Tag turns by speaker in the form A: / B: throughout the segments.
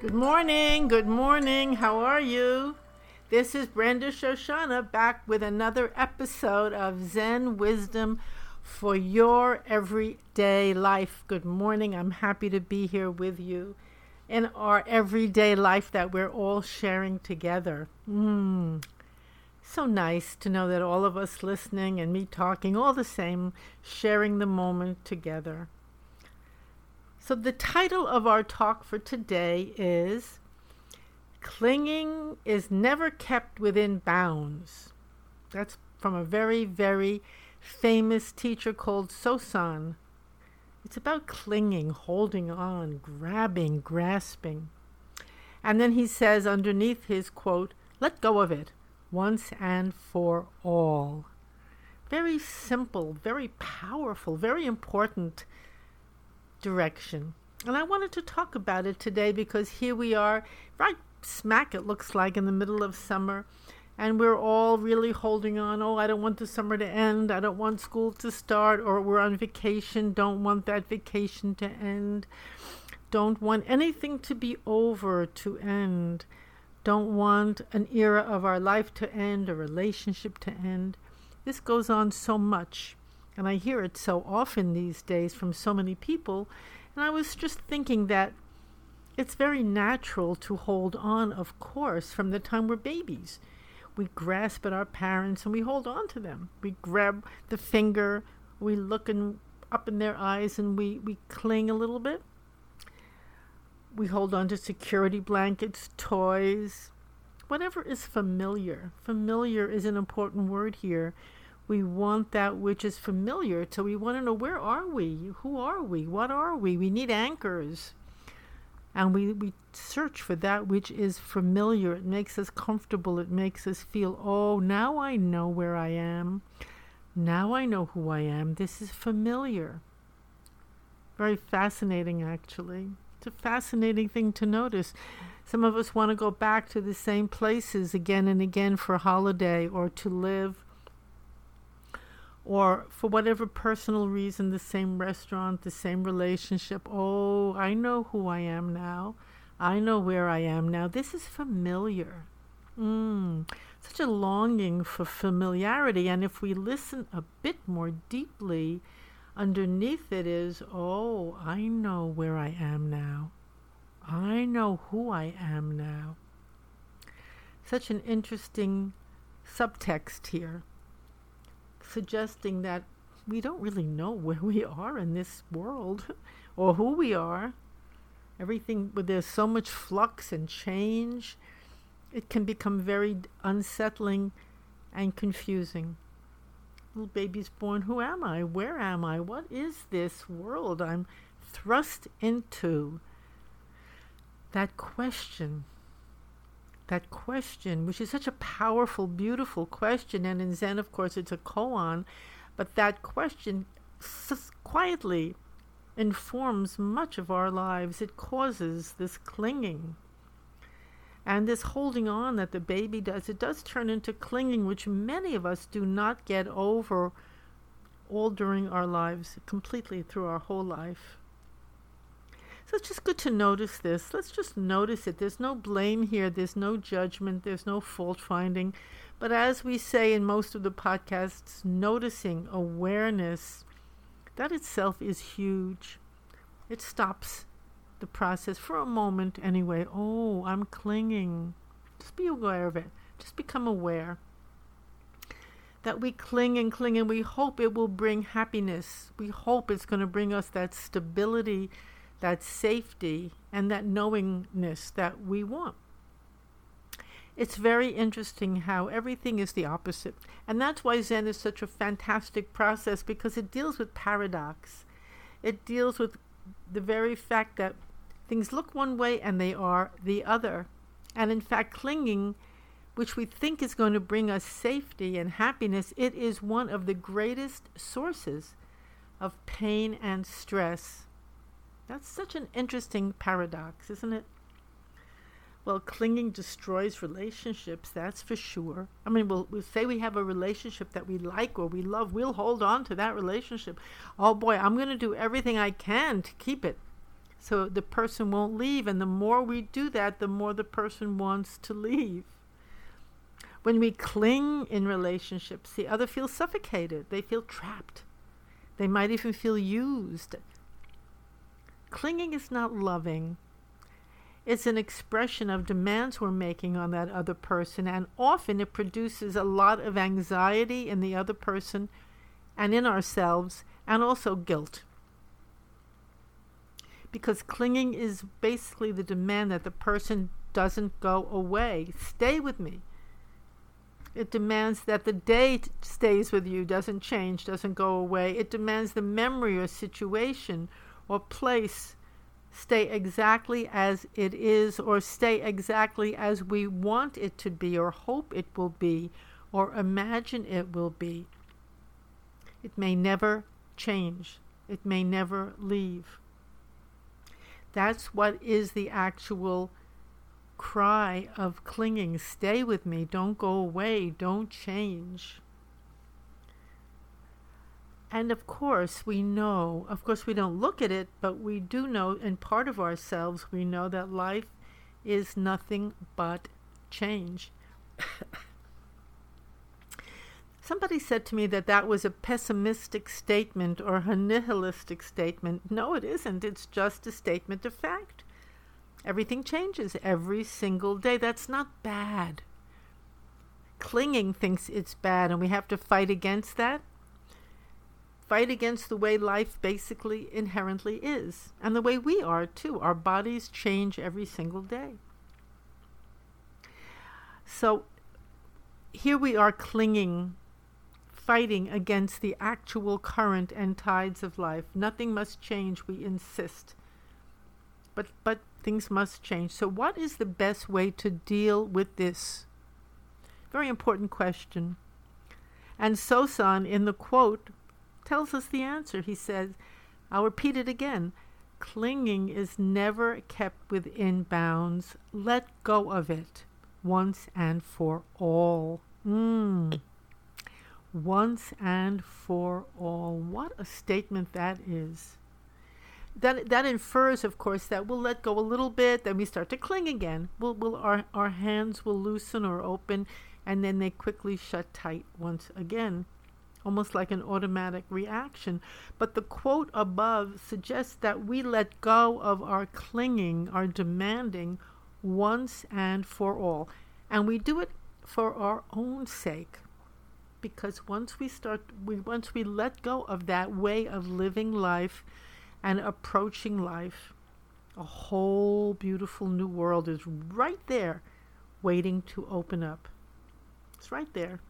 A: Good morning, good morning. How are you? This is Brenda Shoshanna back with another episode of Zen Wisdom for your everyday life. Good morning. I'm happy to be here with you in our everyday life that we're all sharing together. Mm. So nice to know that all of us listening and me talking, all the same, sharing the moment together. So, the title of our talk for today is Clinging is Never Kept Within Bounds. That's from a very, very famous teacher called Sosan. It's about clinging, holding on, grabbing, grasping. And then he says underneath his quote, let go of it once and for all. Very simple, very powerful, very important direction. And I wanted to talk about it today because here we are, right smack, it looks like, in the middle of summer. And we're all really holding on. Oh, I don't want the summer to end. I don't want school to start. Or we're on vacation. Don't want that vacation to end. Don't want anything to be over to end. Don't want an era of our life to end, a relationship to end. This goes on so much. And I hear it so often these days from so many people. And I was just thinking that it's very natural to hold on, of course, from the time we're babies. We grasp at our parents and we hold on to them. We grab the finger, we look in, up in their eyes and we, we cling a little bit. We hold on to security blankets, toys, whatever is familiar. Familiar is an important word here we want that which is familiar. So we want to know where are we? Who are we? What are we? We need anchors. And we, we search for that which is familiar. It makes us comfortable. It makes us feel, oh, now I know where I am. Now I know who I am. This is familiar. Very fascinating, actually. It's a fascinating thing to notice. Some of us want to go back to the same places again and again for a holiday or to live or for whatever personal reason, the same restaurant, the same relationship. Oh, I know who I am now. I know where I am now. This is familiar. Mm, such a longing for familiarity. And if we listen a bit more deeply, underneath it is, oh, I know where I am now. I know who I am now. Such an interesting subtext here suggesting that we don't really know where we are in this world or who we are. Everything, but there's so much flux and change, it can become very unsettling and confusing. Little baby's born. Who am I? Where am I? What is this world I'm thrust into? That question that question, which is such a powerful, beautiful question. And in Zen, of course, it's a koan, but that question quietly informs much of our lives. It causes this clinging. And this holding on that the baby does, it does turn into clinging, which many of us do not get over all during our lives, completely through our whole life. So it's just good to notice this. Let's just notice it. There's no blame here, there's no judgment, there's no fault finding. But as we say in most of the podcasts, noticing awareness, that itself is huge. It stops the process for a moment anyway. Oh, I'm clinging. Just be aware of it. Just become aware that we cling and cling and we hope it will bring happiness. We hope it's going to bring us that stability that safety, and that knowingness that we want. It's very interesting how everything is the opposite. And that's why Zen is such a fantastic process because it deals with paradox. It deals with the very fact that things look one way and they are the other. And in fact, clinging, which we think is going to bring us safety and happiness, it is one of the greatest sources of pain and stress that's such an interesting paradox, isn't it? Well, clinging destroys relationships, that's for sure. I mean, we'll, we'll say we have a relationship that we like or we love, we'll hold on to that relationship. Oh boy, I'm going to do everything I can to keep it. so the person won't leave. And the more we do that, the more the person wants to leave. When we cling in relationships, the other feels suffocated, they feel trapped, they might even feel used. Clinging is not loving. It's an expression of demands we're making on that other person, and often it produces a lot of anxiety in the other person and in ourselves, and also guilt. Because clinging is basically the demand that the person doesn't go away. Stay with me. It demands that the day stays with you, doesn't change, doesn't go away. It demands the memory or situation or place stay exactly as it is or stay exactly as we want it to be or hope it will be or imagine it will be. It may never change. It may never leave. That's what is the actual cry of clinging stay with me, don't go away, don't change. And of course, we know, of course, we don't look at it, but we do know, in part of ourselves, we know that life is nothing but change. Somebody said to me that that was a pessimistic statement or a nihilistic statement. No, it isn't. It's just a statement of fact. Everything changes every single day. That's not bad. Clinging thinks it's bad, and we have to fight against that. Fight against the way life basically inherently is, and the way we are too. Our bodies change every single day. So here we are clinging, fighting against the actual current and tides of life. Nothing must change, we insist. But, but things must change. So, what is the best way to deal with this? Very important question. And Sosan, in the quote, tells us the answer. He says, I'll repeat it again. Clinging is never kept within bounds. Let go of it once and for all. Mm. Once and for all. What a statement that is that that infers, of course, that we'll let go a little bit, then we start to cling again. We'll, we'll our our hands will loosen or open, and then they quickly shut tight once again, almost like an automatic reaction. But the quote above suggests that we let go of our clinging, our demanding, once and for all, and we do it for our own sake. Because once we start, we once we let go of that way of living life and approaching life, a whole beautiful new world is right there waiting to open up. It's right there.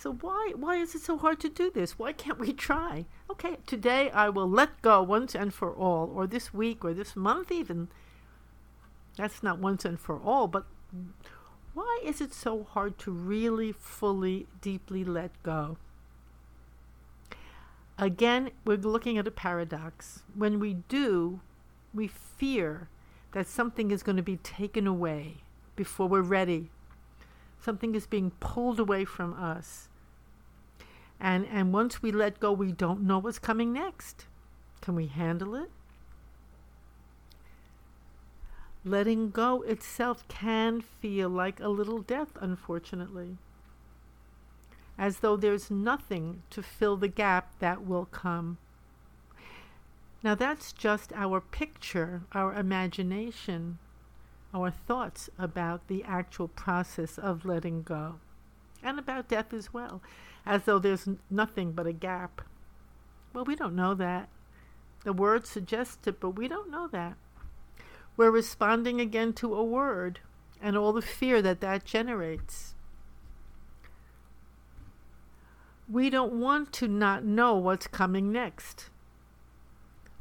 A: So why why is it so hard to do this? Why can't we try? Okay, today I will let go once and for all, or this week or this month even. That's not once and for all, but why is it so hard to really fully deeply let go? Again, we're looking at a paradox. When we do, we fear that something is going to be taken away before we're ready. Something is being pulled away from us. And, and once we let go, we don't know what's coming next. Can we handle it? Letting go itself can feel like a little death, unfortunately as though there's nothing to fill the gap that will come. Now, that's just our picture, our imagination, our thoughts about the actual process of letting go, and about death as well, as though there's nothing but a gap. Well, we don't know that. The word suggests it, but we don't know that. We're responding again to a word and all the fear that that generates. we don't want to not know what's coming next.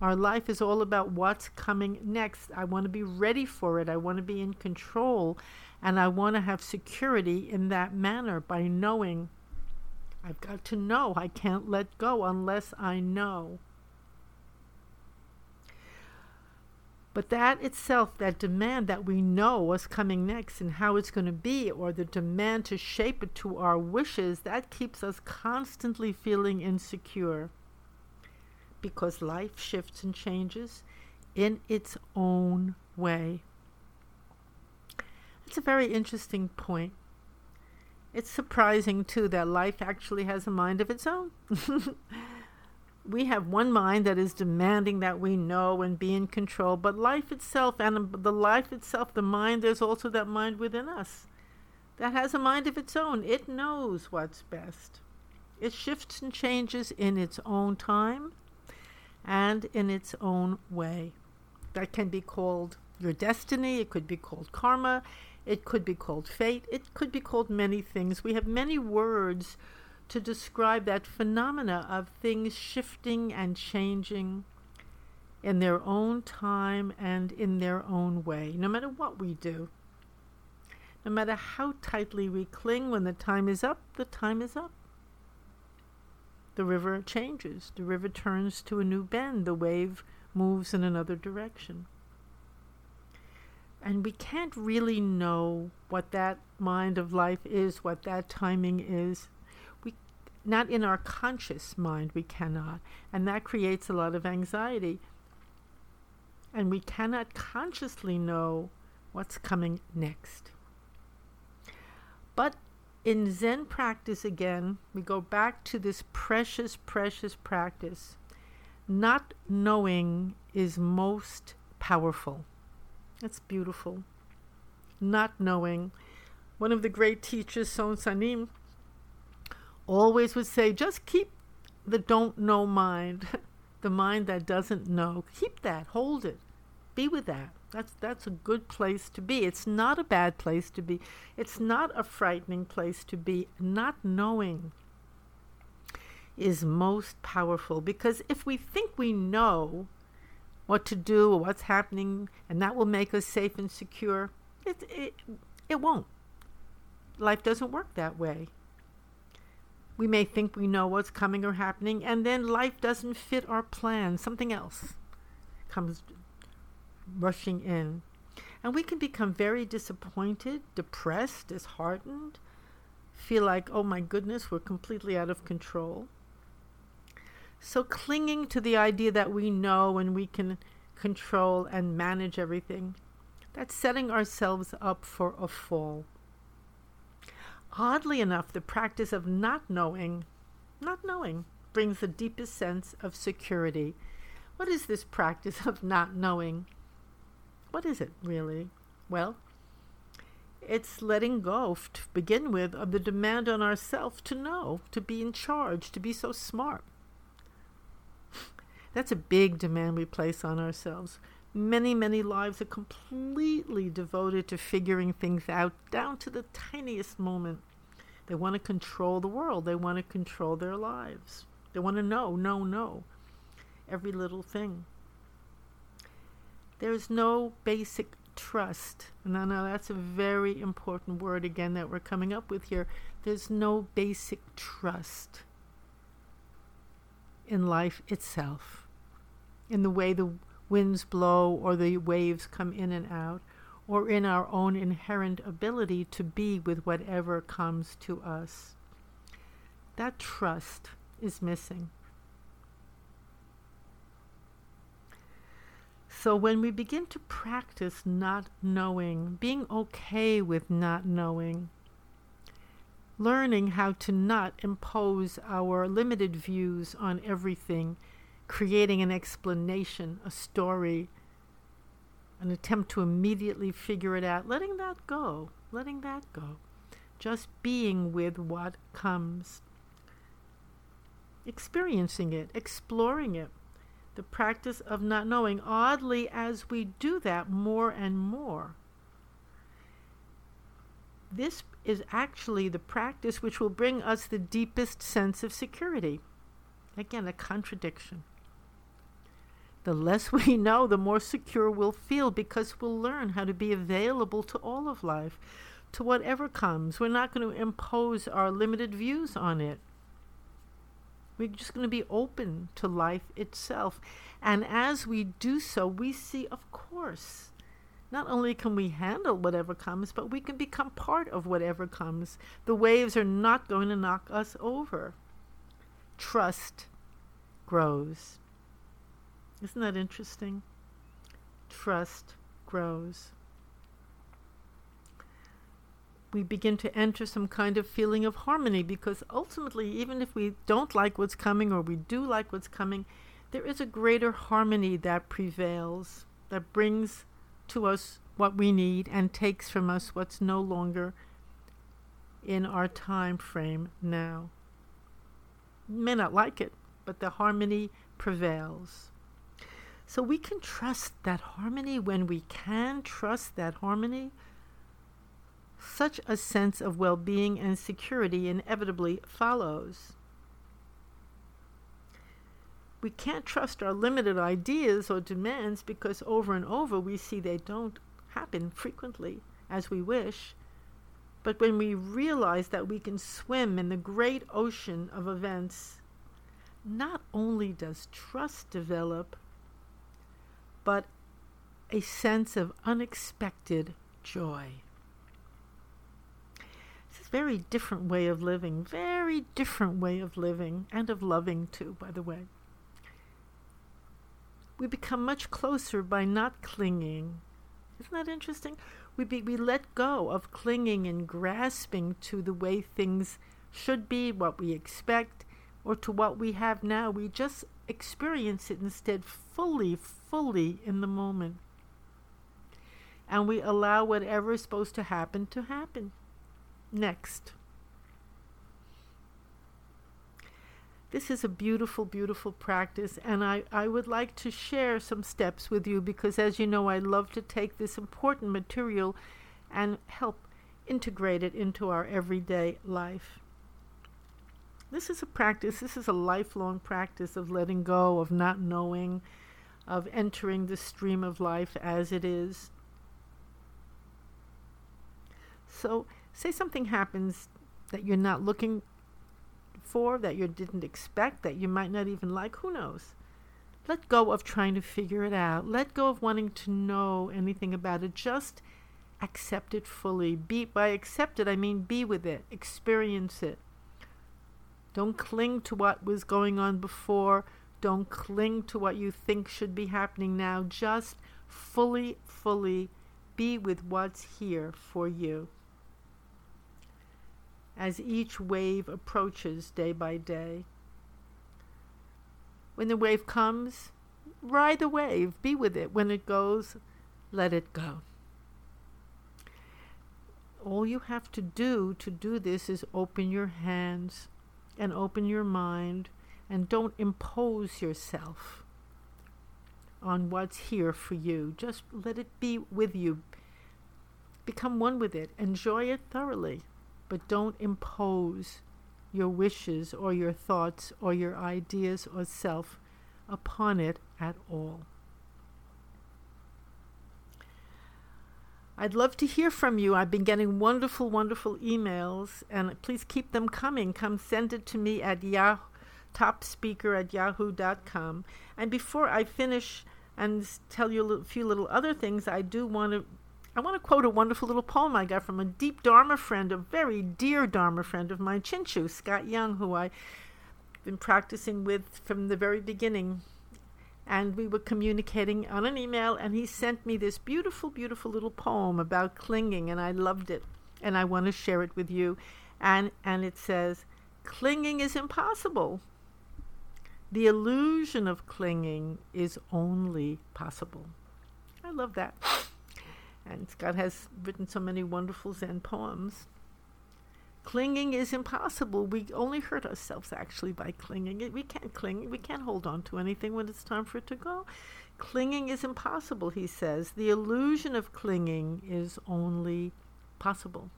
A: Our life is all about what's coming next. I want to be ready for it. I want to be in control. And I want to have security in that manner by knowing. I've got to know. I can't let go unless I know. But that itself, that demand that we know what's coming next and how it's going to be, or the demand to shape it to our wishes, that keeps us constantly feeling insecure. Because life shifts and changes, in its own way. It's a very interesting point. It's surprising, too, that life actually has a mind of its own. we have one mind that is demanding that we know and be in control, but life itself and the life itself, the mind, there's also that mind within us that has a mind of its own. It knows what's best. It shifts and changes in its own time and in its own way. That can be called your destiny, it could be called karma, it could be called fate. It could be called many things. We have many words to describe that phenomena of things shifting and changing in their own time and in their own way, no matter what we do. No matter how tightly we cling, when the time is up, the time is up. The river changes, the river turns to a new bend, the wave moves in another direction and we can't really know what that mind of life is, what that timing is. We not in our conscious mind we cannot, and that creates a lot of anxiety. And we cannot consciously know what's coming next. But in Zen practice again, we go back to this precious, precious practice. Not knowing is most powerful. That's beautiful. Not knowing. One of the great teachers, Son Sanim, always would say, just keep the don't know mind, the mind that doesn't know. Keep that, hold it, be with that. That's that's a good place to be. It's not a bad place to be. It's not a frightening place to be. Not knowing is most powerful because if we think we know, what to do or what's happening, and that will make us safe and secure. It, it, it won't. Life doesn't work that way. We may think we know what's coming or happening, and then life doesn't fit our plan. Something else comes rushing in. And we can become very disappointed, depressed, disheartened, feel like, oh my goodness, we're completely out of control. So clinging to the idea that we know and we can control and manage everything, that's setting ourselves up for a fall. Oddly enough, the practice of not knowing, not knowing, brings the deepest sense of security. What is this practice of not knowing? What is it really? Well, it's letting go to begin with of the demand on ourselves to know, to be in charge, to be so smart. That's a big demand we place on ourselves. Many, many lives are completely devoted to figuring things out down to the tiniest moment. They want to control the world, they want to control their lives. They want to know, know, know every little thing. There's no basic trust. And I know that's a very important word again that we're coming up with here. There's no basic trust in life itself in the way the winds blow or the waves come in and out, or in our own inherent ability to be with whatever comes to us. That trust is missing. So, when we begin to practice not knowing, being okay with not knowing, learning how to not impose our limited views on everything creating an explanation, a story, an attempt to immediately figure it out, letting that go, letting that go. Just being with what comes, experiencing it, exploring it. The practice of not knowing. Oddly, as we do that more and more, this is actually the practice which will bring us the deepest sense of security. Again, a contradiction. The less we know, the more secure we'll feel because we'll learn how to be available to all of life, to whatever comes. We're not going to impose our limited views on it. We're just going to be open to life itself. And as we do so, we see, of course, not only can we handle whatever comes, but we can become part of whatever comes. The waves are not going to knock us over. Trust grows. Isn't that interesting? trust grows. We begin to enter some kind of feeling of harmony because ultimately, even if we don't like what's coming or we do like what's coming, there is a greater harmony that prevails, that brings to us what we need and takes from us what's no longer in our time frame now. You may not like it, but the harmony prevails. So we can trust that harmony when we can trust that harmony. Such a sense of well being and security inevitably follows. We can't trust our limited ideas or demands because over and over we see they don't happen frequently as we wish. But when we realize that we can swim in the great ocean of events, not only does trust develop, but a sense of unexpected joy. It's a very different way of living, very different way of living, and of loving too, by the way. We become much closer by not clinging. Isn't that interesting? we, be, we let go of clinging and grasping to the way things should be, what we expect, or to what we have now. We just experience it instead fully, fully in the moment. And we allow whatever is supposed to happen to happen. Next. This is a beautiful, beautiful practice, and I, I would like to share some steps with you because, as you know, I love to take this important material and help integrate it into our everyday life. This is a practice, this is a lifelong practice of letting go, of not knowing, of entering the stream of life as it is. So, say something happens that you're not looking for, that you didn't expect, that you might not even like, who knows? Let go of trying to figure it out. Let go of wanting to know anything about it. Just accept it fully. Be by accept it I mean be with it, experience it. Don't cling to what was going on before. Don't cling to what you think should be happening now. Just fully, fully be with what's here for you as each wave approaches day by day. When the wave comes, ride the wave, be with it. When it goes, let it go. All you have to do to do this is open your hands and open your mind and don't impose yourself on what's here for you. Just let it be with you. Become one with it. Enjoy it thoroughly but don't impose your wishes or your thoughts or your ideas or self upon it at all. I'd love to hear from you. I've been getting wonderful, wonderful emails, and please keep them coming. Come send it to me at yahoo, topspeaker at yahoo.com. And before I finish and tell you a few little other things, I do want to I want to quote a wonderful little poem I got from a deep Dharma friend, a very dear Dharma friend of mine, Chinchu, Scott Young, who I've been practicing with from the very beginning. And we were communicating on an email, and he sent me this beautiful, beautiful little poem about clinging, and I loved it. And I want to share it with you. And, and it says, Clinging is impossible. The illusion of clinging is only possible. I love that. And Scott has written so many wonderful Zen poems. Clinging is impossible. We only hurt ourselves actually by clinging. We can't cling. We can't hold on to anything when it's time for it to go. Clinging is impossible, he says. The illusion of clinging is only possible.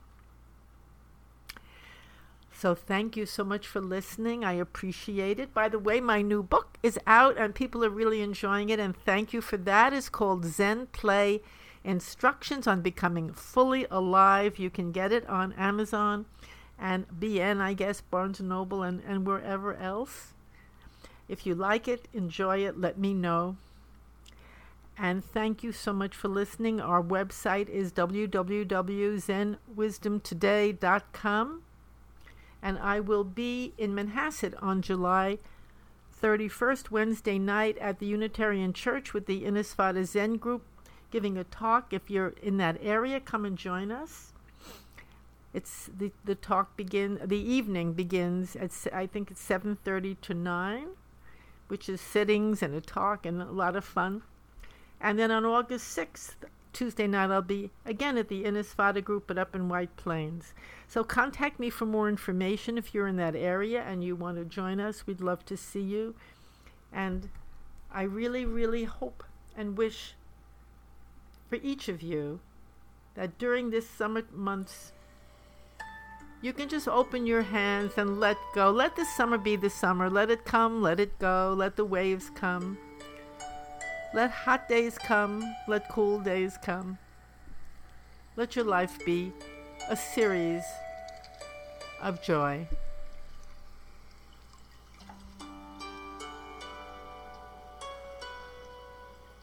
A: So thank you so much for listening. I appreciate it. By the way, my new book is out and people are really enjoying it and thank you for that. It's called Zen Play instructions on becoming fully alive. You can get it on Amazon and BN, I guess, Barnes Noble, and, and wherever else. If you like it, enjoy it, let me know. And thank you so much for listening. Our website is www.zenwisdomtoday.com. And I will be in Manhasset on July 31st, Wednesday night, at the Unitarian Church with the Inisfada Zen group giving a talk. If you're in that area, come and join us. It's the, the talk begin the evening begins at I think it's 7:30 to 9, which is sittings and a talk and a lot of fun. And then on August 6th, Tuesday night, I'll be again at the Inisfada group, but up in White Plains. So contact me for more information if you're in that area and you want to join us. We'd love to see you. And I really, really hope and wish for each of you that during this summer months, you can just open your hands and let go. Let the summer be the summer. Let it come, let it go, let the waves come. Let hot days come, let cool days come. Let your life be a series of joy.